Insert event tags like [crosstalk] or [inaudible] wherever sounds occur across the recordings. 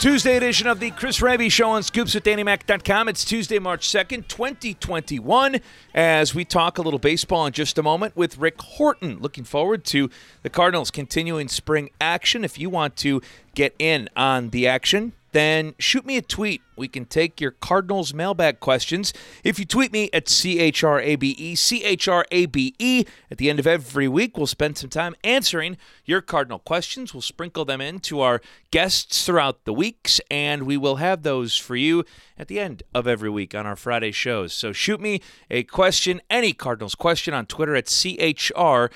Tuesday edition of the Chris Hrabe Show on ScoopsWithDannyMac.com. It's Tuesday, March 2nd, 2021, as we talk a little baseball in just a moment with Rick Horton. Looking forward to the Cardinals continuing spring action. If you want to get in on the action, then shoot me a tweet. We can take your Cardinals mailbag questions. If you tweet me at CHRABE, CHRABE, at the end of every week, we'll spend some time answering your Cardinal questions. We'll sprinkle them into our guests throughout the weeks, and we will have those for you at the end of every week on our Friday shows. So shoot me a question, any Cardinals question, on Twitter at CHRABE.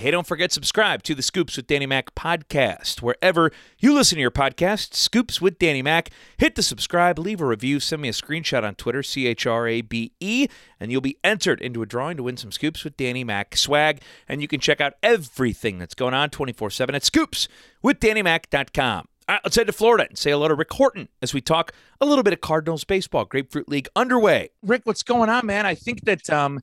Hey, don't forget, subscribe to the Scoops with Danny Mac podcast. Wherever you listen to your podcast, Scoops with Danny Mac, hit the subscribe, leave a review, send me a screenshot on Twitter, CHRABE, E, and you'll be entered into a drawing to win some Scoops with Danny Mac swag. And you can check out everything that's going on 24 7 at Scoops with DannyMac.com. All right, let's head to Florida and say hello to Rick Horton as we talk a little bit of Cardinals baseball. Grapefruit League underway. Rick, what's going on, man? I think that um,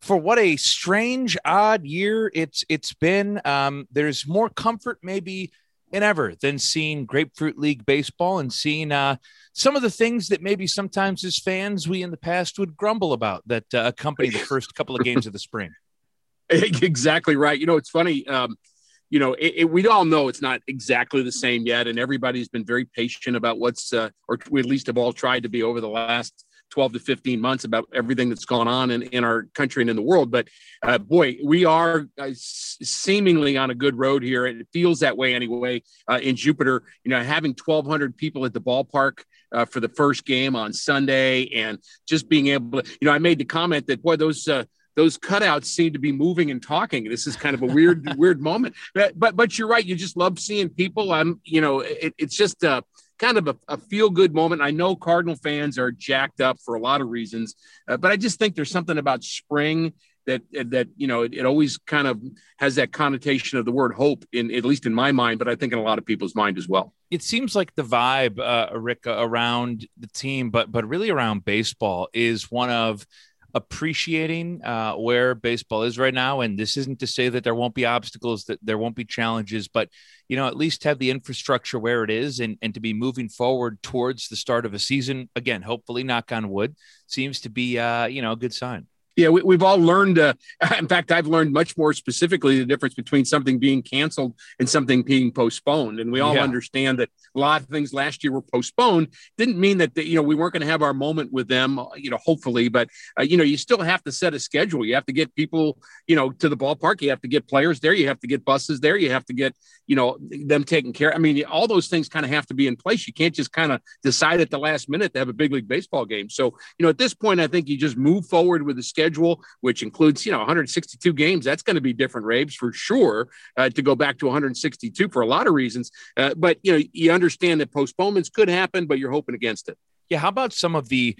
for what a strange, odd year it's it's been, um, there's more comfort maybe than ever than seeing Grapefruit League baseball and seeing uh, some of the things that maybe sometimes as fans we in the past would grumble about that uh, accompany the first couple of games of the spring. [laughs] exactly right. You know, it's funny. Um, you know, it, it, we all know it's not exactly the same yet, and everybody's been very patient about what's, uh, or we at least have all tried to be over the last 12 to 15 months about everything that's gone on in, in our country and in the world. But uh, boy, we are uh, seemingly on a good road here. It feels that way anyway uh, in Jupiter. You know, having 1,200 people at the ballpark uh, for the first game on Sunday and just being able to, you know, I made the comment that, boy, those, uh, those cutouts seem to be moving and talking. This is kind of a weird, [laughs] weird moment. But, but, but you're right. You just love seeing people. I'm, you know, it, it's just uh, kind of a, a feel good moment. I know Cardinal fans are jacked up for a lot of reasons, uh, but I just think there's something about spring that that you know it, it, always kind of has that connotation of the word hope in at least in my mind, but I think in a lot of people's mind as well. It seems like the vibe, uh, Rick, around the team, but but really around baseball is one of appreciating uh, where baseball is right now. And this isn't to say that there won't be obstacles, that there won't be challenges, but you know, at least have the infrastructure where it is and, and to be moving forward towards the start of a season. Again, hopefully, knock on wood, seems to be uh, you know a good sign yeah, we, have all learned. Uh, [laughs] in fact, I've learned much more specifically the difference between something being canceled and something being postponed. And we all yeah. understand that a lot of things last year were postponed. Didn't mean that the, you know we weren't going to have our moment with them. You know, hopefully, but uh, you know, you still have to set a schedule. You have to get people, you know, to the ballpark. You have to get players there. You have to get buses there. You have to get you know them taken care. I mean, all those things kind of have to be in place. You can't just kind of decide at the last minute to have a big league baseball game. So you know, at this point, I think you just move forward with the schedule schedule, which includes, you know, 162 games. That's going to be different, Rabes, for sure, uh, to go back to 162 for a lot of reasons. Uh, but, you know, you understand that postponements could happen, but you're hoping against it. Yeah. How about some of the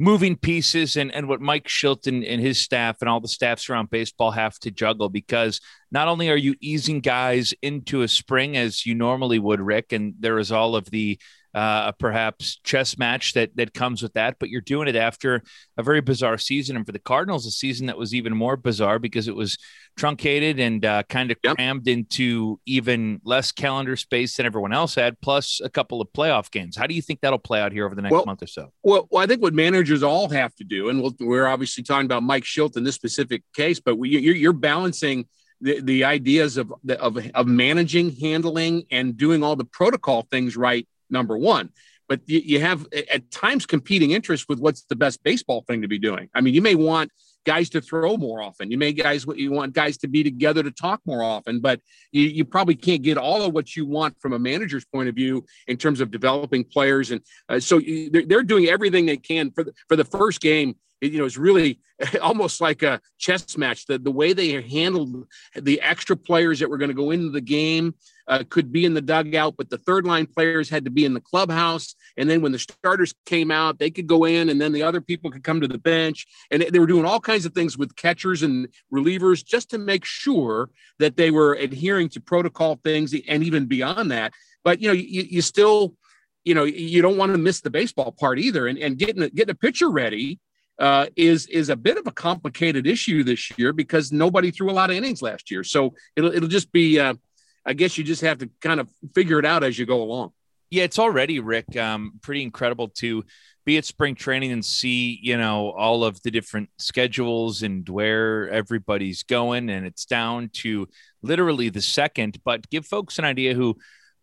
moving pieces and, and what Mike Shildt and his staff and all the staffs around baseball have to juggle because not only are you easing guys into a spring as you normally would, Rick, and there is all of the uh, perhaps chess match that that comes with that. But you're doing it after a very bizarre season, and for the Cardinals, a season that was even more bizarre because it was truncated and uh, kind of yep. crammed into even less calendar space than everyone else had, plus a couple of playoff games. How do you think that'll play out here over the next well, month or so? Well, well, I think what managers all have to do, and we we are obviously talking about Mike Shildt in this specific case, but we, you're, you're balancing the, the ideas of, of of managing, handling, and doing all the protocol things right number one. But you, you have at times competing interests with what's the best baseball thing to be doing. I mean, you may want guys to throw more often. You may guys what you want guys to be together to talk more often, but you, you probably can't get all of what you want from a manager's point of view in terms of developing players. And uh, so they're, they're doing everything they can for the, for the first game you know, it's really [laughs] almost like a chess match. The, the way they handled the extra players that were going to go into the game uh, could be in the dugout, but the third line players had to be in the clubhouse. And then when the starters came out, they could go in, and then the other people could come to the bench. And they were doing all kinds of things with catchers and relievers just to make sure that they were adhering to protocol things and even beyond that. But you know, you, you still you know you don't want to miss the baseball part either and, and getting getting a pitcher ready uh, is is a bit of a complicated issue this year because nobody threw a lot of innings last year. So it'll it'll just be, uh, I guess you just have to kind of figure it out as you go along. Yeah, it's already Rick, um, pretty incredible to be at spring training and see you know all of the different schedules and where everybody's going, and it's down to literally the second. But give folks an idea who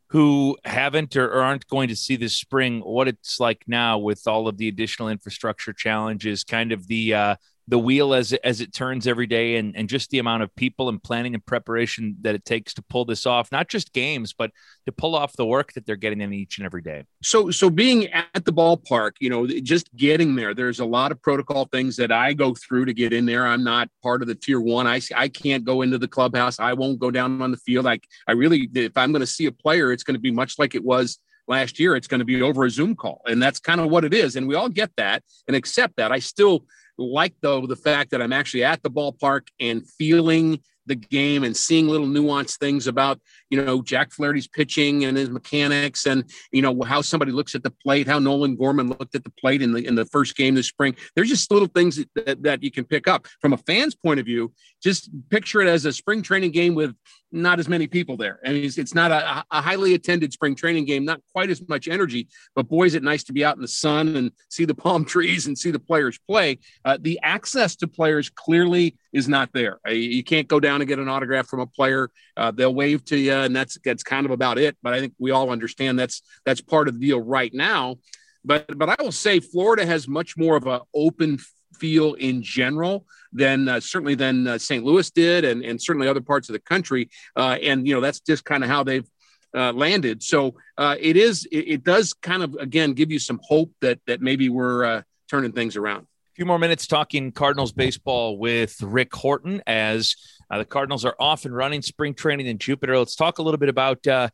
who haven't or, aren't going to see this spring what it's like now with all of the additional infrastructure challenges, kind of the uh, the wheel as it, as it turns every day and, and just the amount of people and planning and preparation that it takes to pull this off not just games but to pull off the work that they're getting in each and every day. So so being at the ballpark you know just getting there there's a lot of protocol things that i go through to get in there. I'm not part of the tier one. I i can't go into the clubhouse. I won't go down on the field. I i really if i'm going to see a player it's going to be much like it was last year. It's going to be over a zoom call and that's kind of what it is and we all get that and accept that. I still like though the fact that I'm actually at the ballpark and feeling the game and seeing little nuanced things about you know Jack Flaherty's pitching and his mechanics and you know how somebody looks at the plate, how Nolan Gorman looked at the plate in the in the first game this spring. There's just little things that, that you can pick up from a fan's point of view. Just picture it as a spring training game with not as many people there. Mean, it's, it's not a, a, highly attended spring training game, not quite as much energy, but boy, is it nice to be out in the sun and see the palm [laughs] trees and see the players play. Uh, the access to players clearly is not there. You can't go down and get an autograph from a player. Uh, they'll wave to you, and that's that's kind of about it. But I think we all understand that's that's part of the deal right now. But but I will say Florida has much more of an open feel in general than uh, certainly than uh, St. Louis did, and, and certainly other parts of the country. Uh, and you know that's just kind of how they've uh, landed. So uh, it is it, it, does kind of again give you some hope that that maybe we're uh, turning things around. Few more minutes talking Cardinals baseball with Rick Horton as the Cardinals are off and running spring training in Jupiter. Let's talk a little bit about the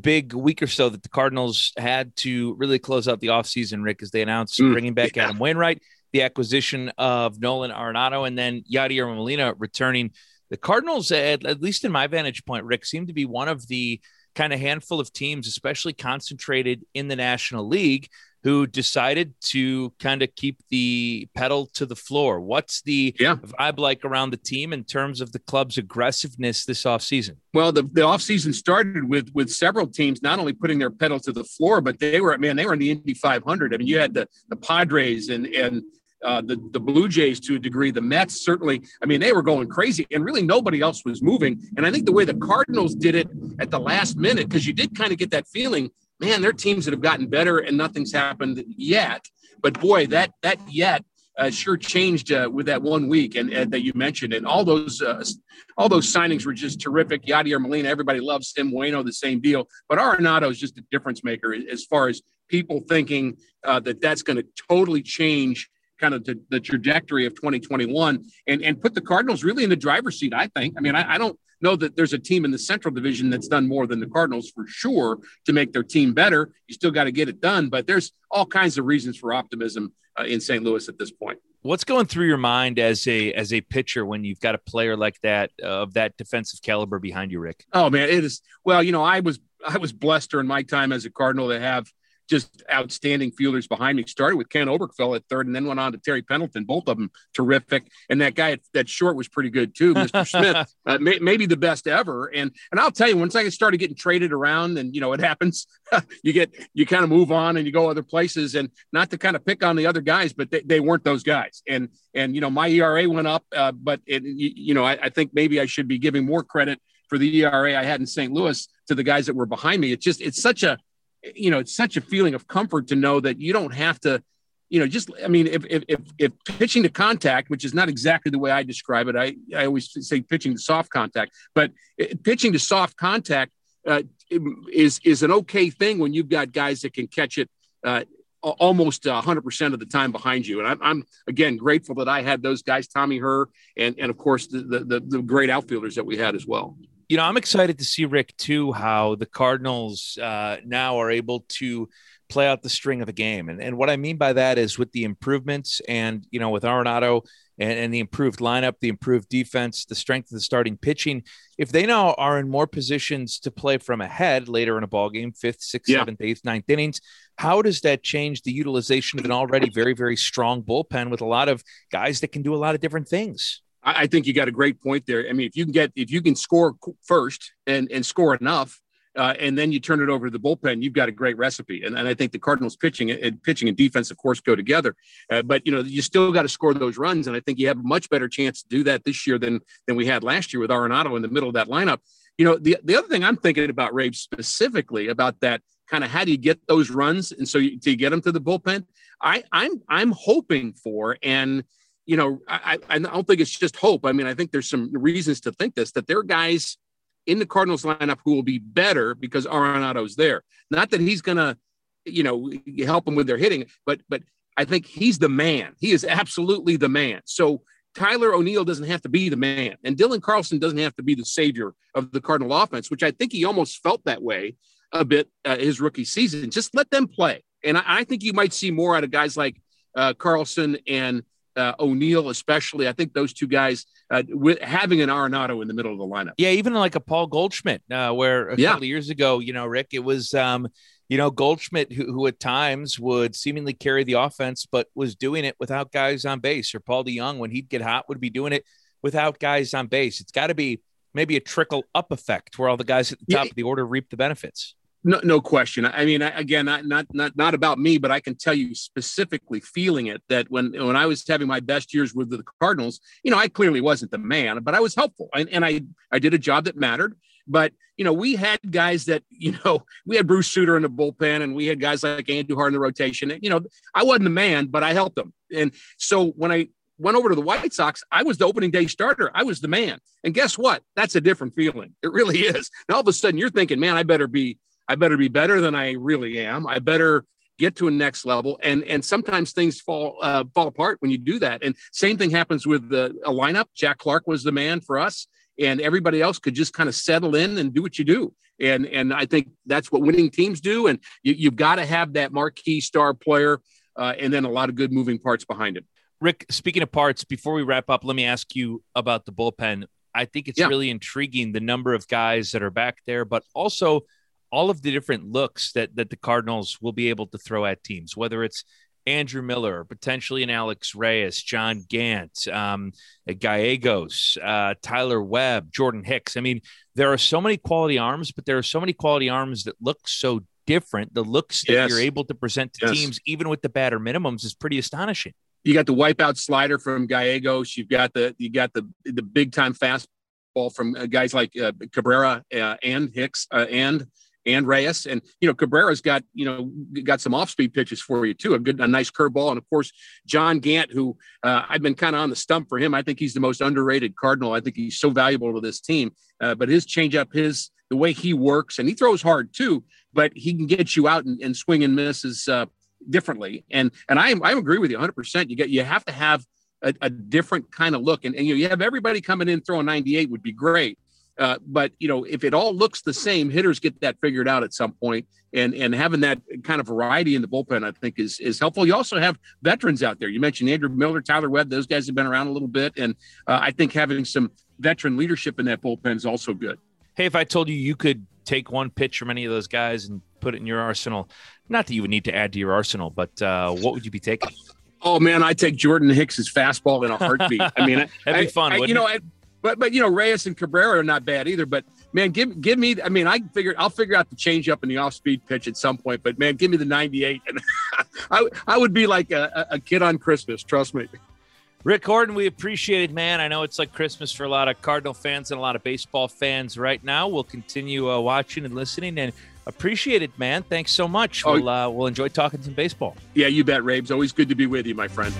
big week or so that the Cardinals had to really close out the offseason, Rick, as they announced mm, bringing back yeah. Adam Wainwright the acquisition of Nolan Arenado and then Yadier Molina returning. The Cardinals, at, at least in my vantage point, Rick, seem to be one of the kind of handful of teams, especially concentrated in the National League, who decided to kind of keep the pedal to the floor. What's the yeah. vibe like around the team in terms of the club's aggressiveness this offseason? Well, the, the offseason started with with several teams not only putting their pedal to the floor, but they were, man, they were in the Indy 500. I mean, you had the, the Padres and, and uh, the the Blue Jays to a degree. The Mets certainly. I mean, they were going crazy, and really nobody else was moving. And I think the way the Cardinals did it at the last minute, because you did kind of get that feeling, man, they're teams that have gotten better, and nothing's happened yet. But boy, that that yet uh, sure changed uh, with that one week and, and, that you mentioned, and all those uh, all those signings were just terrific. Yadier Molina, everybody loves him. Waino, the same deal. But Arenado is just a difference maker as far as people thinking uh, that that's going to totally change kind of the trajectory of 2021 and, and put the Cardinals really in the driver's seat, I think. I mean, I, I don't know that there's a team in the Central Division that's done more than the Cardinals for sure to make their team better. You still got to get it done, but there's all kinds of reasons for optimism uh, in St. Louis at this point. What's going through your mind as a as a pitcher when you've got a player like that uh, of that defensive caliber behind you, Rick? Oh man, it is. Well, you know, I was I was blessed during my time as a Cardinal to have just outstanding fielders behind me. Started with Ken Oberkfell at third, and then went on to Terry Pendleton. Both of them terrific, and that guy that short was pretty good too, Mr. [laughs] Smith, uh, may, maybe the best ever. And and I'll tell you, once I started getting traded around, and you know it happens, [laughs] you get you kind of move on and you go other places, and not to kind of pick on the other guys, but they, they weren't those guys. And and you know my ERA went up, uh, but it, you, you know I, I think maybe I should be giving more credit for the ERA I had in St. Louis to the guys that were behind me. It's just it's such a you know, it's such a feeling of comfort to know that you don't have to, you know, just I mean, if, if if pitching to contact, which is not exactly the way I describe it, I I always say pitching to soft contact, but pitching to soft contact uh, is is an okay thing when you've got guys that can catch it uh, almost 100% of the time behind you. And I'm, I'm, again grateful that I had those guys, Tommy Herr, and and of course the, the the great outfielders that we had as well. You know, I'm excited to see Rick too. How the Cardinals uh, now are able to play out the string of a game, and and what I mean by that is with the improvements and you know with Arenado and, and, the improved lineup, the improved defense, the strength of the starting pitching. If they now are in more positions to play from ahead later in a ball game, fifth, sixth, yeah. seventh, eighth, ninth innings, how does that change the utilization of an already very, very strong bullpen with a lot of guys that can do a lot of different things? I think you got a great point there. I mean, if you can get if you can score first and and score enough, uh, and then you turn it over to the bullpen, you've got a great recipe. And, and I think the Cardinals pitching and pitching and defense, of course, go together. Uh, but you know, you still got to score those runs, and I think you have a much better chance to do that this year than than we had last year with Arenado in the middle of that lineup. You know, the the other thing I'm thinking about, Ray, specifically about that kind of how do you get those runs, and so you, to get them to the bullpen. I I'm I'm hoping for and you know, I, I don't think it's just hope. I mean, I think there's some reasons to think this that there are guys in the Cardinals lineup who will be better because Arenado's there. Not that he's going to, you know, help them with their hitting, but but I think he's the man. He is absolutely the man. So Tyler O'Neill doesn't have to be the man, and Dylan Carlson doesn't have to be the savior of the Cardinal offense, which I think he almost felt that way a bit uh, his rookie season. Just let them play, and I, I, think you might see more out of guys like uh, Carlson and uh, O'Neill, especially. I think those two guys uh, with having an Arenado in the middle of the lineup. Yeah, even like a Paul Goldschmidt, uh, where a yeah. couple of years ago, you know, Rick, it was, um, you know, Goldschmidt who, who, at times would seemingly carry the offense, but was doing it without guys on base. Or Paul DeJong, when he'd get hot, would be doing it without guys on base. It's got to be maybe a trickle up effect where all the guys at the top yeah. of the order reap the benefits. No, no question. I mean, again, not not not about me, but I can tell you specifically feeling it that when when I was having my best years with the Cardinals, you know, I clearly wasn't the man, but I was helpful, and, and I I did a job that mattered. But you know, we had guys that you know [laughs] we had Bruce Sutter in the bullpen, and we had guys like Andujar in the rotation. And, You know, I wasn't the man, but I helped them. And so when I went over to the White Sox, I was the opening day starter. I was the man. And guess what? That's a different feeling. It really is. And all of a sudden, you're thinking, man, I better be I better be better than I really am. I better get to a next level. And and sometimes things fall uh, fall apart when you do that. And same thing happens with the a lineup. Jack Clark was the man for us, and everybody else could just kind of settle in and do what you do. And and I think that's what winning teams do. And you, you've got to have that marquee star player, uh, and then a lot of good moving parts behind it. Rick, speaking of parts, before we wrap up, let me ask you about the bullpen. I think it's yeah. really intriguing the number of guys that are back there, but also all of the different looks that that the Cardinals will be able to throw at teams, whether it's Andrew Miller, potentially an Alex Reyes, John Gant, um, Gallegos, uh, Tyler Webb, Jordan Hicks. I mean, there are so many quality arms, but there are so many quality arms that look so different. The looks that yes. you're able to present to yes. teams, even with the batter minimums, is pretty astonishing. You got the wipeout slider from Gallegos. You've got the you got the the big time fastball from uh, guys like uh, Cabrera uh, and Hicks uh, and and Reyes. And, you know, Cabrera's got, you know, got some off speed pitches for you too. A good, a nice curveball. And of course, John Gant, who uh, I've been kind of on the stump for him. I think he's the most underrated Cardinal. I think he's so valuable to this team. Uh, but his changeup, his, the way he works, and he throws hard too, but he can get you out and, and swing and misses uh, differently. And, and I, I agree with you 100%. You get, you have to have a, a different kind of look. And, and you, know, you have everybody coming in throwing 98 would be great uh, but you know, if it all looks the same, hitters get that figured out at some point, and and having that kind of variety in the bullpen, I think, is is helpful. You also have veterans out there. You mentioned Andrew Miller, Tyler Webb; those guys have been around a little bit, and uh, I think having some veteran leadership in that bullpen is also good. Hey, if I told you you could take one pitch from any of those guys and put it in your arsenal, not that you would need to add to your arsenal, but uh, what would you be taking? Oh man, I take Jordan Hicks's fastball in a heartbeat. I mean, [laughs] that'd be fun. I, you know, I, but but you know Reyes and Cabrera are not bad either. But man, give give me. I mean, I figure I'll figure out the change up in the off speed pitch at some point. But man, give me the 98, and [laughs] I I would be like a, a kid on Christmas. Trust me. Rick Horton, we appreciate it, man. I know it's like Christmas for a lot of Cardinal fans and a lot of baseball fans right now. We'll continue uh, watching and listening, and Appreciate it, man. Thanks so much. Oh, We'll uh, we'll enjoy talking some baseball. Yeah, you bet, Rabes. Always good to be with you, my friend.